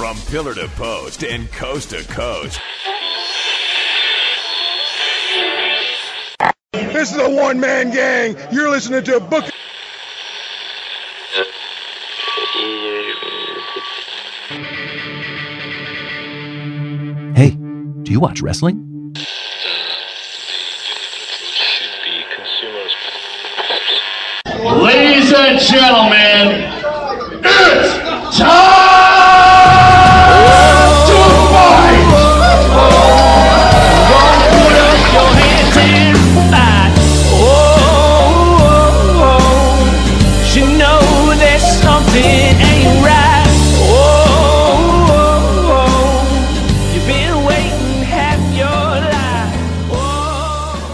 From pillar to post and coast to coast. This is a one man gang. You're listening to a Book. Hey, do you watch wrestling? Ladies and gentlemen,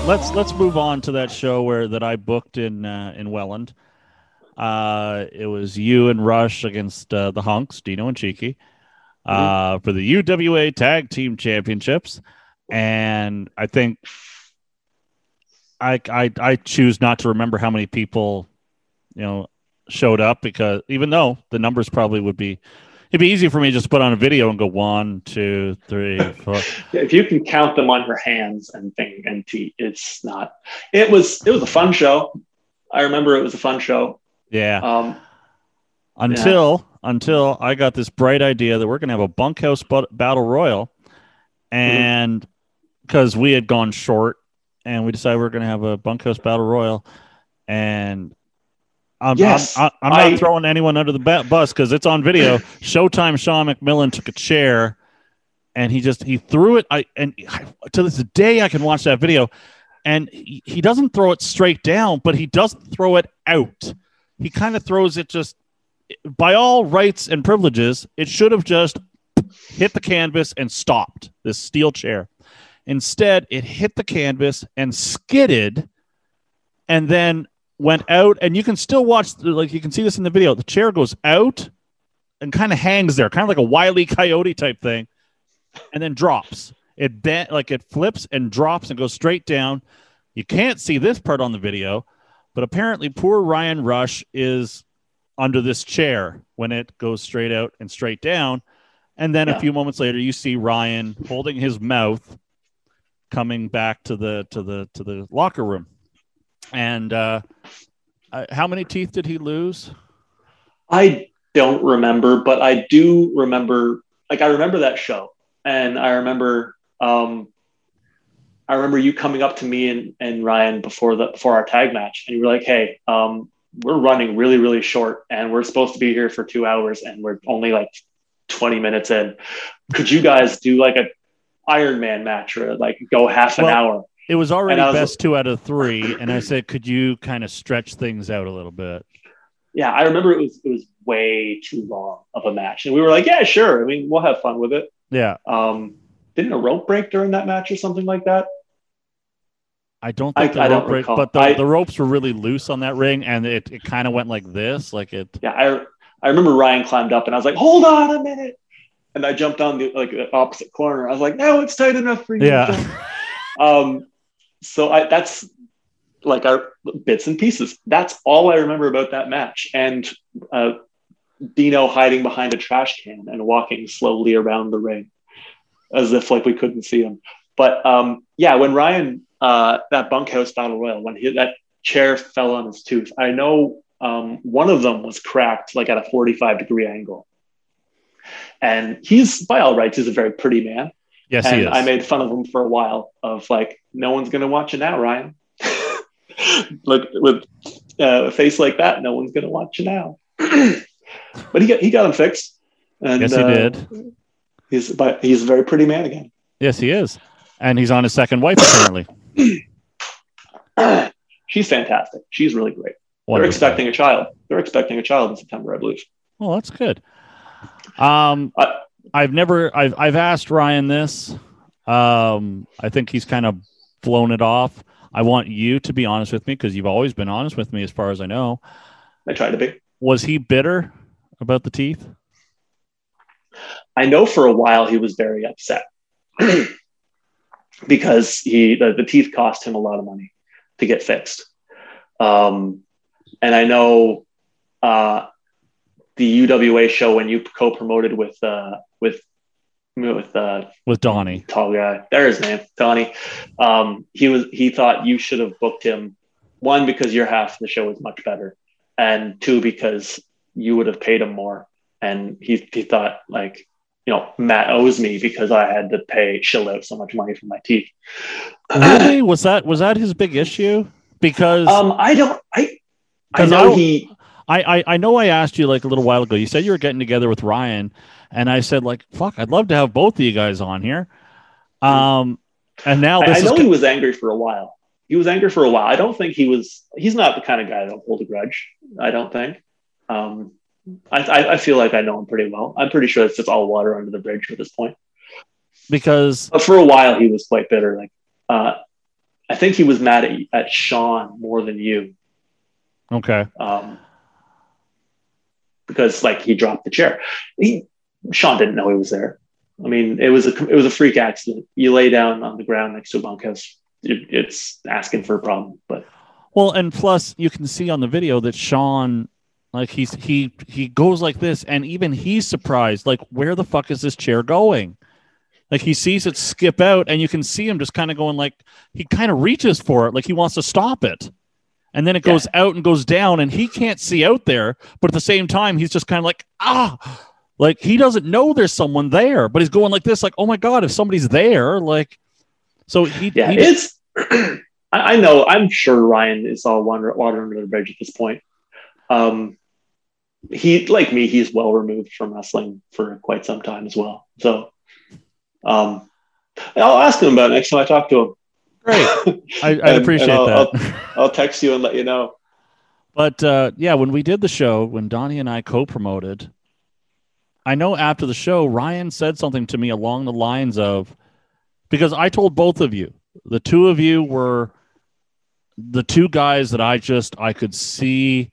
let's let's move on to that show where that I booked in uh, in Welland. Uh, it was you and Rush against uh, the Hunks, Dino and Cheeky, uh, for the UWA Tag Team Championships, and I think I I I choose not to remember how many people, you know, showed up because even though the numbers probably would be. It'd be easy for me to just put on a video and go one, two, three, four. if you can count them on your hands and thing and feet, it's not. It was it was a fun show. I remember it was a fun show. Yeah. Um, until until I got this bright idea that we're going to have a bunkhouse battle royal, and because we had gone short, and we decided we going to have a bunkhouse battle royal, and. I'm, Yes, I'm, I'm not I- throwing anyone under the bus because it's on video. Showtime Sean McMillan took a chair and he just he threw it. I and I, to this day I can watch that video, and he, he doesn't throw it straight down, but he does throw it out. He kind of throws it just by all rights and privileges. It should have just hit the canvas and stopped this steel chair. Instead, it hit the canvas and skidded, and then went out. And you can still watch, like you can see this in the video. The chair goes out and kind of hangs there, kind of like a wily coyote type thing and then drops. It bent like it flips and drops and goes straight down. You can't see this part on the video, but apparently poor Ryan Rush is under this chair when it goes straight out and straight down. And then a few moments later, you see Ryan holding his mouth, coming back to the to the to the locker room. And uh, uh, how many teeth did he lose? I don't remember, but I do remember. Like I remember that show, and I remember. Um, I remember you coming up to me and, and Ryan before the before our tag match, and you were like, "Hey, um, we're running really really short, and we're supposed to be here for two hours, and we're only like twenty minutes in. Could you guys do like a Iron Man match or like go half an Well, hour?" It was already was- best two out of three, and I said, "Could you kind of stretch things out a little bit?" Yeah, I remember it was it was way too long of a match, and we were like, "Yeah, sure. I mean, we'll have fun with it." Yeah, Um, didn't a rope break during that match or something like that? I don't I- think the I don't rope break, recall. but the, I- the ropes were really loose on that ring, and it, it kind of went like this, like it. Yeah, I I remember Ryan climbed up and I was like, "Hold on a minute," and I jumped on the like the opposite corner. I was like, "Now it's tight enough for you." Yeah. Um, so I that's like our bits and pieces. That's all I remember about that match, and uh, Dino hiding behind a trash can and walking slowly around the ring, as if like we couldn't see him. But um, yeah, when Ryan uh, that bunkhouse battle royal when he, that chair fell on his tooth, I know um, one of them was cracked like at a forty-five degree angle, and he's by all rights he's a very pretty man. Yes, and he is. I made fun of him for a while of like, no one's gonna watch you now, Ryan. Look with uh, a face like that, no one's gonna watch you now. but he got he got him fixed. And, yes, he uh, did. He's but he's a very pretty man again. Yes, he is, and he's on his second wife apparently. She's fantastic. She's really great. They're expecting a child. They're expecting a child in September, I believe. Well, that's good. Um, I- I've never, I've, I've asked Ryan this. Um, I think he's kind of blown it off. I want you to be honest with me because you've always been honest with me, as far as I know. I try to be. Was he bitter about the teeth? I know for a while he was very upset because he the, the teeth cost him a lot of money to get fixed. Um, and I know uh, the UWA show when you co-promoted with uh, with with uh, with Donnie. tall guy. There's his name, Donnie. Um, he was he thought you should have booked him one because your half of the show was much better, and two because you would have paid him more. And he he thought like you know Matt owes me because I had to pay shill out so much money for my teeth. Really? was that was that his big issue? Because Um, I don't. I I know I- he. I, I I know I asked you like a little while ago. You said you were getting together with Ryan, and I said like, "Fuck, I'd love to have both of you guys on here." Um, and now I, I know is he was angry for a while. He was angry for a while. I don't think he was. He's not the kind of guy that'll hold a grudge. I don't think. Um, I, I, I feel like I know him pretty well. I'm pretty sure it's just all water under the bridge at this point. because But for a while, he was quite bitter. Like, uh, I think he was mad at, at Sean more than you, okay, um, because like he dropped the chair. He Sean didn't know he was there. I mean, it was a it was a freak accident. You lay down on the ground next to a bunkhouse. It, it's asking for a problem, but well, and plus you can see on the video that Sean, like he's he he goes like this, and even he's surprised. Like, where the fuck is this chair going? Like he sees it skip out, and you can see him just kind of going like he kind of reaches for it, like he wants to stop it. And then it Yeah. goes out and goes down, and he can't see out there. But at the same time, he's just kind of like, ah, like he doesn't know there's someone there, but he's going like this, like, oh my God, if somebody's there, like, so he, yeah, he it's. I, I know. I'm sure Ryan is all water, water under the bridge at this point. Um, he, like me, he's well removed from wrestling for quite some time as well. So, um, I'll ask him about it next time I talk to him. Great. I, And- I and appreciate I'll- that. I'll text you and let you know. But uh, yeah, when we did the show, when Donnie and I co-promoted, I know after the show, Ryan said something to me along the lines of, because I told both of you, the two of you were the two guys that I just I could see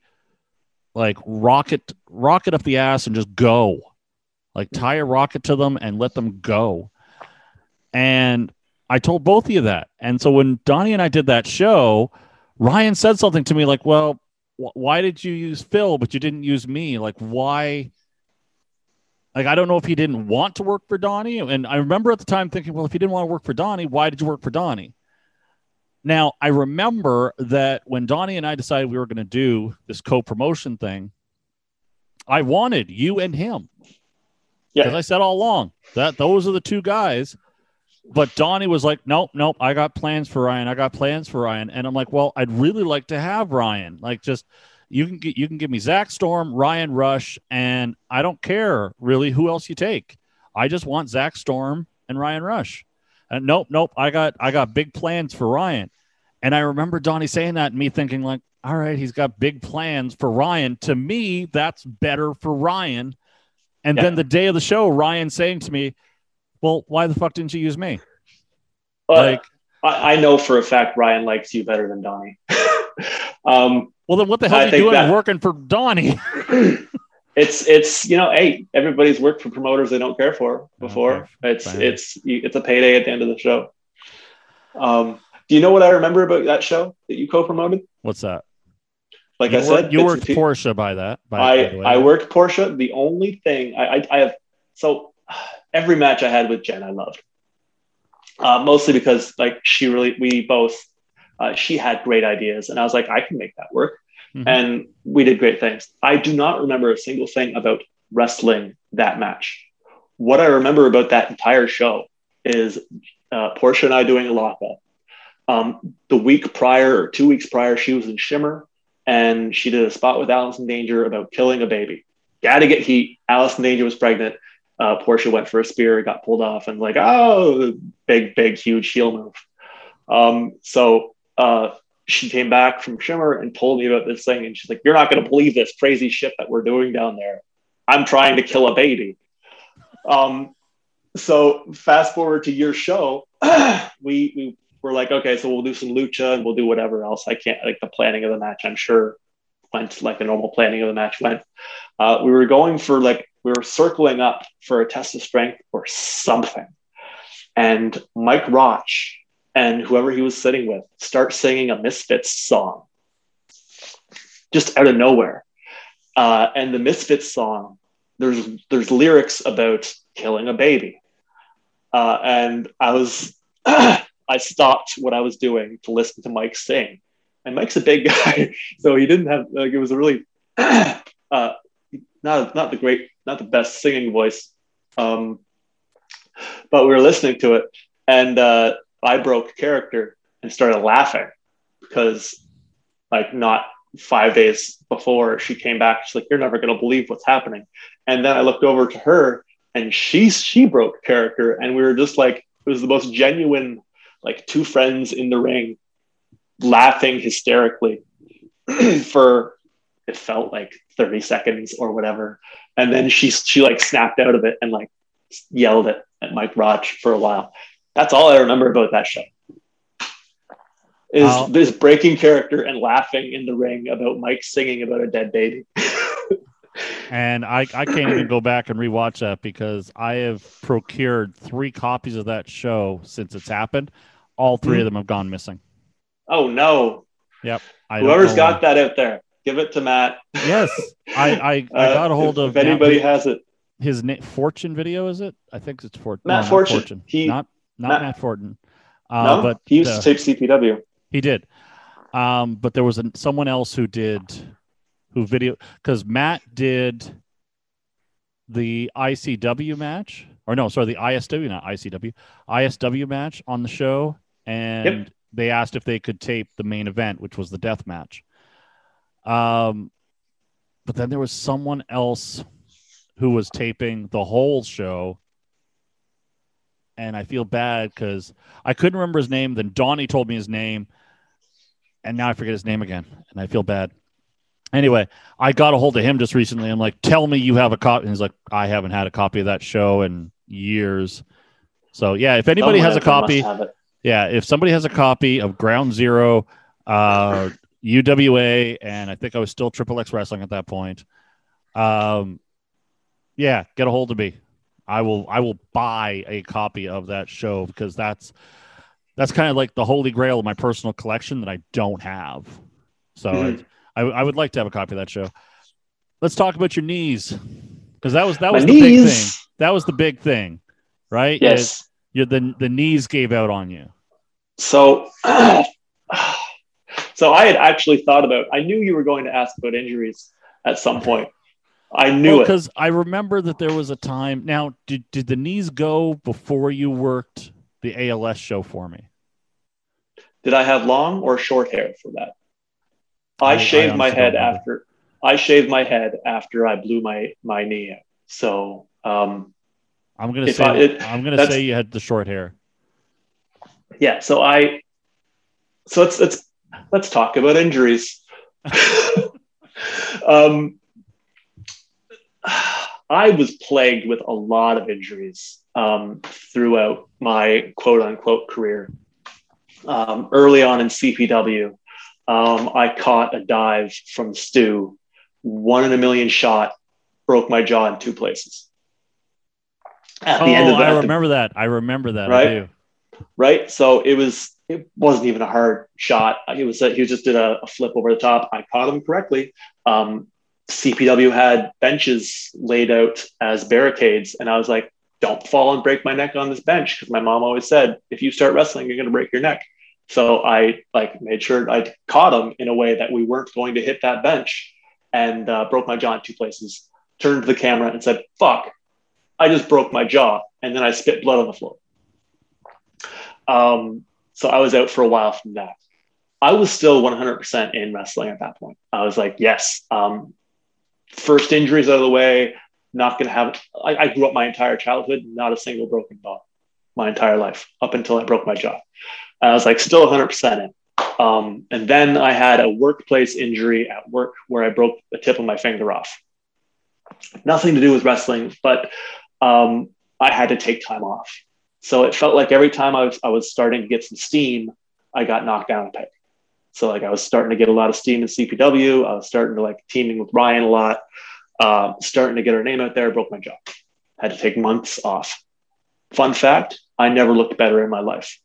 like rocket rocket up the ass and just go, like tie a rocket to them and let them go. And I told both of you that. And so when Donnie and I did that show, Ryan said something to me like, "Well, wh- why did you use Phil but you didn't use me? Like why?" Like I don't know if he didn't want to work for Donnie, and I remember at the time thinking, "Well, if he didn't want to work for Donnie, why did you work for Donnie?" Now I remember that when Donnie and I decided we were going to do this co-promotion thing, I wanted you and him because Yeah, I said all along that those are the two guys. But Donnie was like, nope, nope, I got plans for Ryan. I got plans for Ryan. And I'm like, well, I'd really like to have Ryan. Like, just you can get you can give me Zach Storm, Ryan Rush, and I don't care really who else you take. I just want Zach Storm and Ryan Rush. And nope, nope, I got I got big plans for Ryan. And I remember Donnie saying that and me thinking like, all right, he's got big plans for Ryan. To me, that's better for Ryan. And Yeah. then the day of the show, Ryan saying to me, "Well, why the fuck didn't you use me?" but like- I, I know for a fact Ryan likes you better than Donnie. um, Well, then what the hell I are you doing that- working for Donnie? it's it's you know, hey, everybody's worked for promoters they don't care for before. Okay, It's fine. it's it's a payday at the end of the show. Um, do you know what I remember about that show that you co-promoted? What's that? Like you I said, worked, you worked and Portia by that. By, I by the way. I worked Portia. The only thing I, I I have so every match I had with Jen I loved, uh, mostly because like she really we both uh, she had great ideas and I was like I can make that work, Mhm. and we did great things. I do not remember a single thing about wrestling that match. What I remember about that entire show is uh, Portia and I doing a lockup. Um, the week prior or two weeks prior, she was in Shimmer and she did a spot with Allison Danger about killing a baby. Got to get heat. Allison Danger was pregnant. Uh, Portia went for a spear, got pulled off, and like, oh, big, big, huge heel move. Um, so uh, she came back from Shimmer and told me about this thing, and she's like, "You're not going to believe this crazy shit that we're doing down there. I'm trying to kill a baby." Um, so fast forward to your show, we we were like, okay, so we'll do some lucha and we'll do whatever else. I can't like the planning of the match. I'm sure went like the normal planning of the match went. Uh, we were going for like we were circling up for a test of strength or something, and Mike Roch and whoever he was sitting with start singing a Misfits song just out of nowhere. Uh, and the Misfits song, there's there's lyrics about killing a baby, uh, and I was I stopped what I was doing to listen to Mike sing, and Mike's a big guy, so he didn't have like it was a really uh, not not the great not the best singing voice, um, but we were listening to it, and uh, I broke character and started laughing because like not five days before she came back she's like you're never going to believe what's happening. And then i looked over to her and she she broke character and we were just like it was the most genuine like two friends in the ring laughing hysterically for it felt like 30 seconds or whatever and then she she like snapped out of it and like yelled at, at mike roch for a while that's all i remember about that show is I'll- this breaking character and laughing in the ring about mike singing about a dead baby and I, I can't even go back and rewatch that because I have procured three copies of that show since it's happened. All 3 Hmm. of them have gone missing. oh no Yep. I whoever's got that out there give it to matt. Yes, I I, I Uh, got a hold if, of if anybody has it his name Fortune video. Is it? I think it's Fortune. Matt not Fortune. He- not not Matt- Matt Fortin. Uh, no but he used uh, to tape cpw He did. Um, but there was a, someone else who did, who video, because Matt did the ICW match, or no, sorry, the ISW, not ICW, ISW match on the show. And they asked if they could tape the main event, which was the death match. Um, but then there was someone else who was taping the whole show. And I feel bad because I couldn't remember his name. Then Donnie told me his name, and now I forget his name again, and I feel bad. Anyway, I got a hold of him just recently. I'm like, "Tell me you have a copy." And he's like, "I haven't had a copy of that show in years." So yeah, if anybody Someone has a out there must copy, yeah, if somebody has a copy of Ground Zero, uh, UWA, and I think I was still Triple X Wrestling at that point, um, yeah, get a hold of me. I will I will buy a copy of that show because that's that's kind of like the holy grail of my personal collection that I don't have. So Mhm. I, I would like to have a copy of that show. Let's talk about your knees because that was that My was the big thing. That was the big thing, right? Yes. Is- the the knees gave out on you. So, so I had actually thought about. I knew you were going to ask about injuries at some point. I knew it. because I remember that there was a time. Now, did did the knees go before you worked the ALS show for me? Did I have long or short hair for that? I, I- I shaved my head after. I shaved my head after I blew my my knee out. So, um, I'm gonna say I- it- I'm gonna say you had the short hair. yeah. So I. So let's let's let's talk about injuries. um, I was plagued with a lot of injuries um, throughout my quote unquote career. Um, early on in CPW, um, I caught a dive from Stu, one in a million shot, broke my jaw in two places. At Oh, the end of the, I at the- remember that. I remember that. Right? right? So it was it wasn't even a hard shot. It was he just did a, a flip over the top. I caught him correctly. Um, CPW had benches laid out as barricades, and I was like, "Don't fall and break my neck on this bench," because my mom always said, "If you start wrestling, you're going to break your neck." So I like made sure I caught him in a way that we weren't going to hit that bench, and uh, broke my jaw in two places. Turned to the camera and said, "Fuck." I just broke my jaw, and then I spit blood on the floor. Um, so I was out for a while from that. I was still 100% in wrestling at that point. I was like, yes, um, first injuries out of the way, not going to have. I, I grew up my entire childhood, not a single broken bone, my entire life up until I broke my jaw. And I was like, still 100% in. Um, and then I had a workplace injury at work where I broke the tip of my finger off. Nothing to do with wrestling, but um, I had to take time off. So it felt like every time I was, I was starting to get some steam, I got knocked down a peg. So like I was starting to get a lot of steam in CPW. I was starting to like teaming with Ryan a lot, um, starting to get our name out there. Broke my jaw. Had to take months off. Fun fact: I never looked better in my life.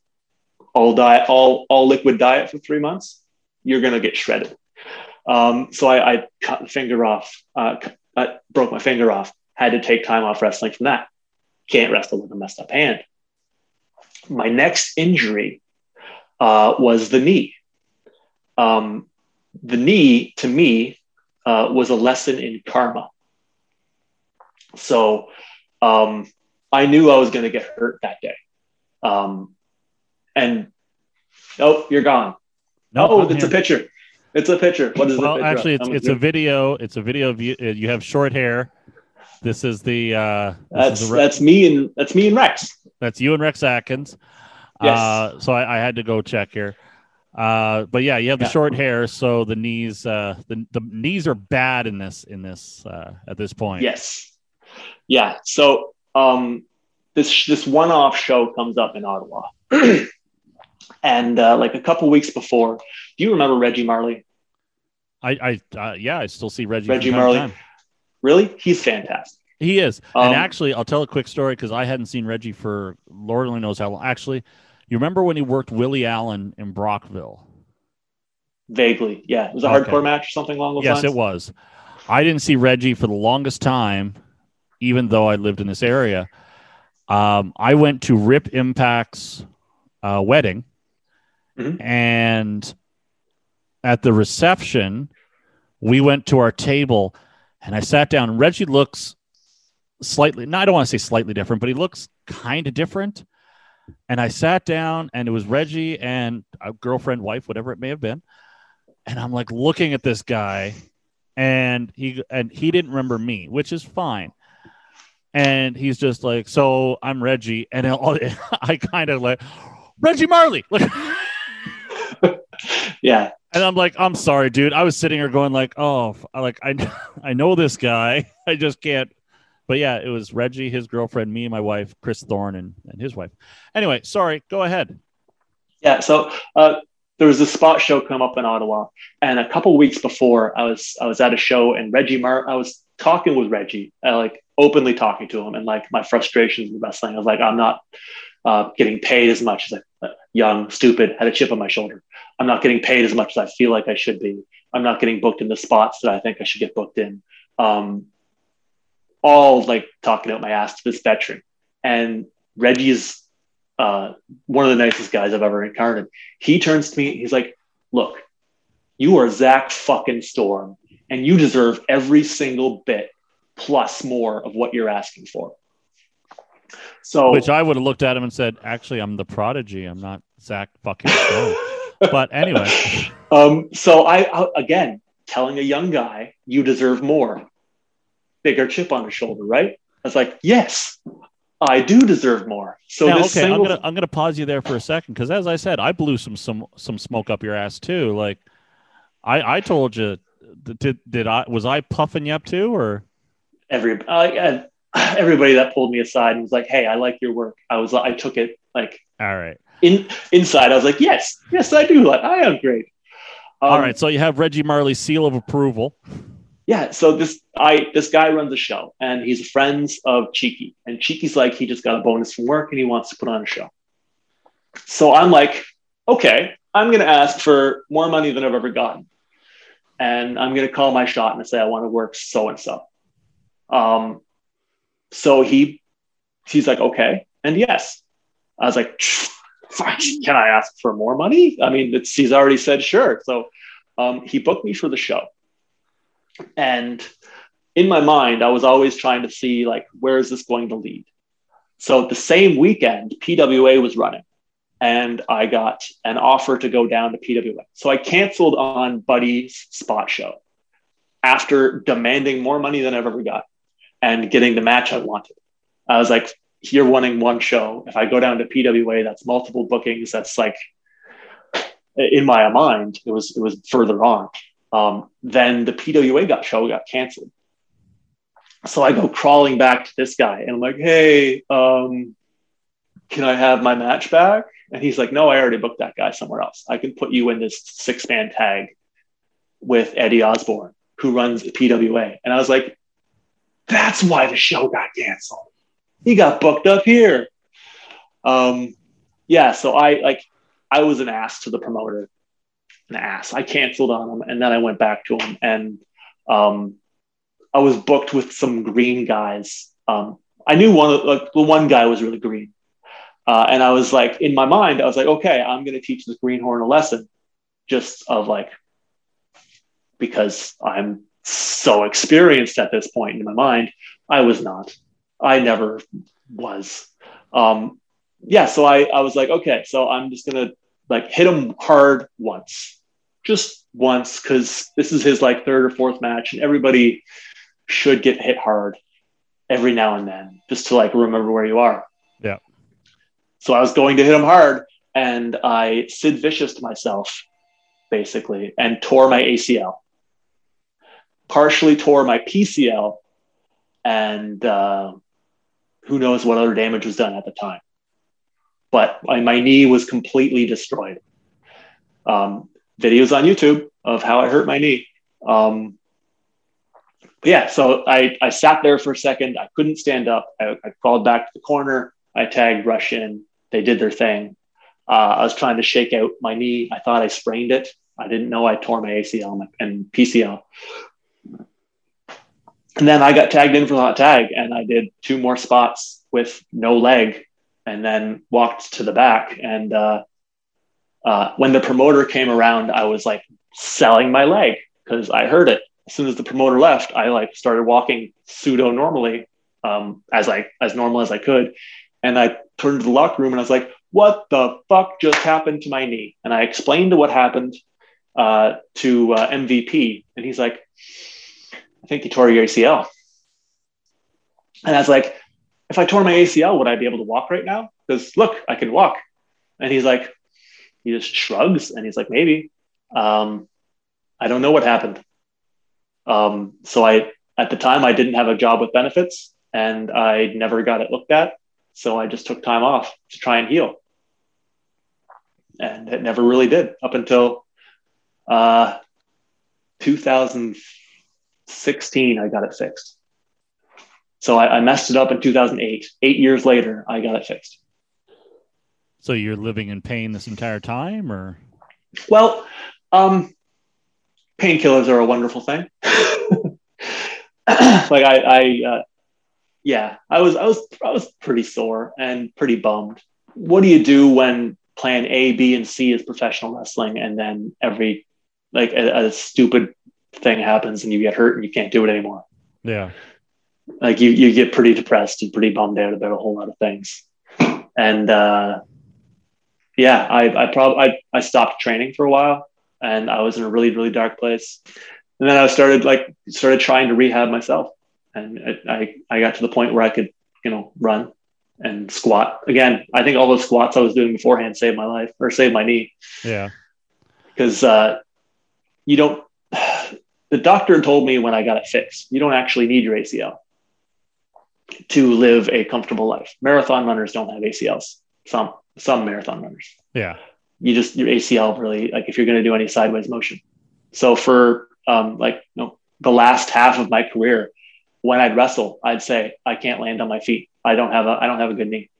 All diet, all all liquid diet for three months, you're gonna get shredded. Um, so I, I cut the finger off, uh, I broke my finger off, had to take time off wrestling from that. Can't wrestle with a messed up hand. My next injury uh, was the knee. Um, the knee, to me, uh, was a lesson in karma. So um, I knew I was going to get hurt that day. Um, and oh, you're gone. No, oh, I'm it's here. a picture. It's a picture. What is Well, actually, it's it's a video. It's a video of you. uh, You have short hair. This is the. Uh, this That's is the Re- that's me and that's me and Rex. That's you and Rex Atkins. Yes. Uh, so I, I had to go check here. Uh, but yeah, you have the Yeah. short hair, so the knees, uh, the, the knees are bad in this in this uh, at this point. Yes. Yeah. So um, this this one off show comes up in Ottawa, and uh, like a couple weeks before, do you remember Reggie Marley? I, I, uh, yeah, I still see Reggie. Reggie Marley. Really? He's fantastic. He is, Um, and actually, I'll tell a quick story because I hadn't seen Reggie for Lord only knows how long. Actually, you remember when he worked Willie Allen in Brockville? Vaguely, yeah. It was a Okay. hardcore match or something along those Yes, lines. it was. I didn't see Reggie for the longest time, even though I lived in this area. Um, I went to Rip Impact's uh, wedding, Mhm. and at the reception, we went to our table, and I sat down. Reggie looks slightly, no, I don't want to say slightly different, but he looks kind of different. And I sat down, and it was Reggie and a girlfriend, wife, whatever it may have been. And I'm like looking at this guy, and he and he didn't remember me, which is fine. And he's just like, "So I'm Reggie," and I kind of like Reggie Marley, Yeah. I'm like, "I'm sorry, dude." I was sitting here going like, "Oh, f- like I I know this guy, I just can't." But yeah, it was Reggie, his girlfriend, me, my wife, Chris Thorne, and, and his wife. Anyway, sorry. Go ahead. Yeah. So uh, there was a spot show come up in Ottawa, and a couple weeks before, I was I was at a show, and Reggie Mar, I was talking with Reggie, uh, like openly talking to him, and like my frustrations with wrestling. I was like, I'm not uh, getting paid as much as a young, stupid, had a chip on my shoulder. I'm not getting paid as much as I feel like I should be. I'm not getting booked in the spots that I think I should get booked in. Um, all like talking out my ass to this veteran, and Reggie's uh, one of the nicest guys I've ever encountered. He turns to me, he's like, "Look, you are Zach fucking Storm, and you deserve every single bit plus more of what you're asking for." So, Which I would have looked at him and said, "Actually, I'm the prodigy. I'm not Zach fucking." Stone." but anyway, um, so I, I again telling a young guy, "You deserve more." Bigger chip on his shoulder, right? I was like, "Yes, I do deserve more." So now, this okay, I'm gonna I'm gonna pause you there for a second because, as I said, I blew some some some smoke up your ass too. Like, I I told you, did did I was I puffing you up too, or every uh, everybody that pulled me aside and was like, "Hey, I like your work." I was I took it like all right, in inside. I was like, "Yes, yes, I do. Like, I am great." Um, all right. So you have Reggie Marley's seal of approval. Yeah. So this I this guy runs a show and he's friends of Cheeky, and Cheeky's like he just got a bonus from work and he wants to put on a show. So I'm like, okay, I'm gonna ask for more money than I've ever gotten, and I'm gonna call my shot and say I want to work so and so. Um, so he he's like, okay, and yes. I was like, can I ask for more money? I mean, he's already said sure. So um, he booked me for the show. And in my mind, I was always trying to see like, where is this going to lead? So the same weekend, PWA was running and I got an offer to go down to PWA. So I canceled on Buddy's spot show after demanding more money than I've ever got and getting the match I wanted. I was like, you're wanting one show. If I go down to PWA, that's multiple bookings. That's like, in my mind, it was it was further on. Um, then the PWA got show got canceled. So I go crawling back to this guy and I'm like, hey, um, can I have my match back? And he's like, no, I already booked that guy somewhere else. I can put you in this six man tag with Eddie Osborne, who runs PWA. And I was like, that's why the show got canceled. He got booked up here. Um, yeah, so I like I was an ass to the promoter. an ass. I canceled on him, and then I went back to him, and um, I was booked with some green guys. Um, I knew one of like the one guy was really green, uh, and I was like in my mind, I was like, okay, I'm going to teach this greenhorn a lesson, just of like because I'm so experienced at this point in my mind. I was not. I never was. Um, yeah, so I, I was like, okay, so I'm just gonna like hit him hard once, just once, because this is his like third or fourth match, and everybody should get hit hard every now and then, just to like remember where you are. Yeah. So I was going to hit him hard, and I Sid Vicious to myself, basically, and tore my ACL partially tore my PCL, and uh, who knows what other damage was done at the time. But my, my knee was completely destroyed. Um, videos on YouTube of how I hurt my knee. Um, yeah, so I, I sat there for a second. I couldn't stand up. I, I crawled back to the corner. I tagged Rush in. They did their thing. Uh, I was trying to shake out my knee. I thought I sprained it. I didn't know I tore my ACL and PCL. And then I got tagged in for the hot tag and I did two more spots with no leg and then walked to the back. And uh, uh, when the promoter came around, I was like selling my leg because I heard it. As soon as the promoter left, I like started walking pseudo normally um, as I as normal as I could. And I turned to the locker room and I was like, what the fuck just happened to my knee? And I explained what happened uh, to uh, MVP. And he's like, I think you tore your ACL. And I was like, if I tore my ACL, would I be able to walk right now? Because look, I can walk. And he's like, he just shrugs and he's like, maybe. Um, I don't know what happened. Um, so I, at the time, I didn't have a job with benefits and I never got it looked at. So I just took time off to try and heal. And it never really did up until uh, 2000. 16, I got it fixed. So I, I, messed it up in 2008. Eight years later, I got it fixed. So you're living in pain this entire time, or? Well, um, painkillers are a wonderful thing. like I, I uh, yeah, I was, I was, I was pretty sore and pretty bummed. What do you do when plan A, B, and C is professional wrestling, and then every like a, a stupid thing happens and you get hurt and you can't do it anymore. Yeah. Like you, you get pretty depressed and pretty bummed out about a whole lot of things. And, uh, yeah, I, I probably, I, I stopped training for a while and I was in a really, really dark place. And then I started like, started trying to rehab myself. And I, I got to the point where I could, you know, run and squat again. I think all those squats I was doing beforehand saved my life or saved my knee. Yeah. Because, uh, you don't the doctor told me when I got it fixed, you don't actually need your ACL to live a comfortable life. Marathon runners don't have ACLs. Some some marathon runners. Yeah. You just your ACL really like if you're going to do any sideways motion. So for um, like you know the last half of my career, when I'd wrestle, I'd say I can't land on my feet. I don't have a I don't have a good knee.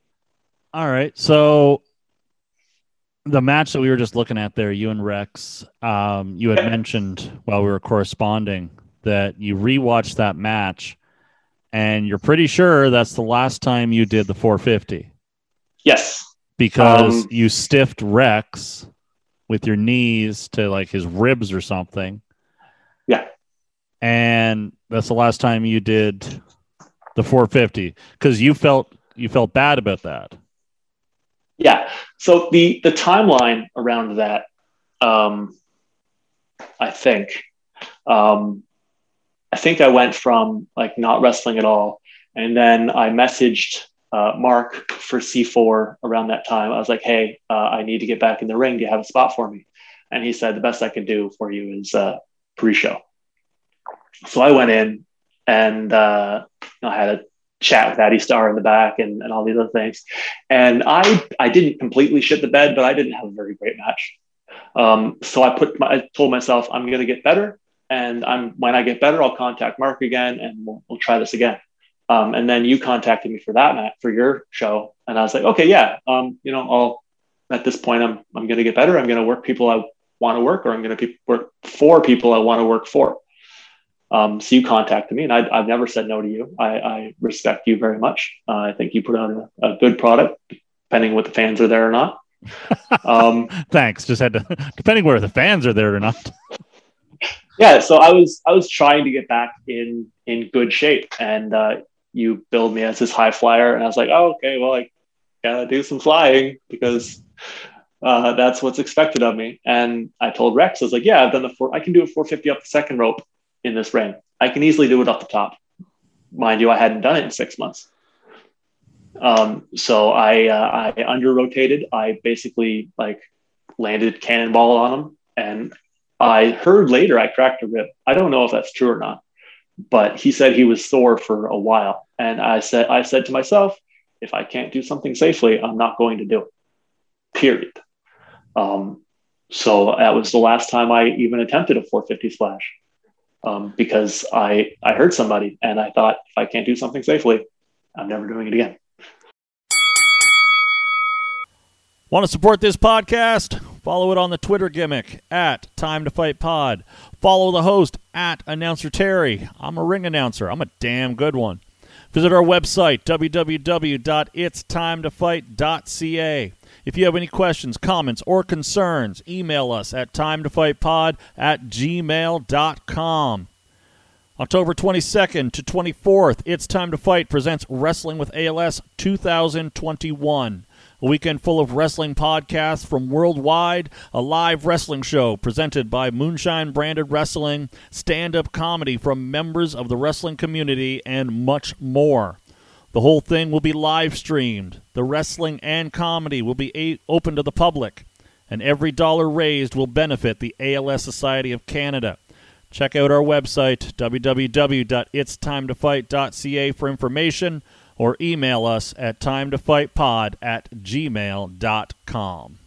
All right. So the match that we were just looking at there, you and Rex, um, you had mentioned while we were corresponding that you rewatched that match and you're pretty sure that's the last time you did the 450. Yes. Because um, you stiffed Rex with your knees to like his ribs or something. Yeah. And that's the last time you did the 450 because you felt you felt bad about that. Yeah. So the the timeline around that, um, I think, um, I think I went from like not wrestling at all, and then I messaged uh, Mark for C4 around that time. I was like, "Hey, uh, I need to get back in the ring. Do you have a spot for me?" And he said, "The best I can do for you is uh, pre-show." So I went in and uh, I had a chat with Addy Starr in the back and, and all these other things. And I I didn't completely shit the bed, but I didn't have a very great match. Um, so I put my, I told myself I'm going to get better, and I'm when I get better, I'll contact Mark again, and we'll, we'll try this again. Um, and then you contacted me for that match for your show, and I was like, okay, yeah, um, you know, I'll at this point I'm I'm going to get better. I'm going to work people I want to work or I'm going to work for people I want to work for. Um, so you contacted me, and I, have never said no to you. I, I respect you very much. Uh, I think you put on a, a, good product, depending what the fans are there or not. Um, Thanks. Just had to, depending where the fans are there or not. yeah. So I was I was trying to get back in in good shape, and uh, you billed me as this high flyer, and I was like, oh, okay, well, I gotta do some flying because uh, that's what's expected of me. And I told Rex, I was like, yeah, I've done the four, I can do a 450 up the second rope in this ring. I can easily do it off the top. Mind you, I hadn't done it in six months. Um, so I uh, I under rotated. I basically like landed cannonball on him, and I heard later I cracked a rib. I don't know if that's true or not, but he said he was sore for a while, and I said I said to myself, if I can't do something safely, I'm not going to do it. Period. Um, so that was the last time I even attempted a 450 splash um, because I I heard somebody and I thought if I can't do something safely, I'm never doing it again. Want to support this podcast? Follow it on the Twitter gimmick at Time to Fight Pod. Follow the host at Announcer Terry. I'm a ring announcer. I'm a damn good one. Visit our website www.itstimeToFight.ca. If you have any questions, comments, or concerns, email us at timetofightpod at gmail.com. October 22nd to 24th, It's Time to Fight presents Wrestling with ALS 2021. A weekend full of wrestling podcasts from worldwide, a live wrestling show presented by Moonshine Branded Wrestling, stand up comedy from members of the wrestling community, and much more. The whole thing will be live streamed. The wrestling and comedy will be a- open to the public, and every dollar raised will benefit the ALS Society of Canada. Check out our website, www.itstimeToFight.ca, for information or email us at timetofightpod at gmail.com.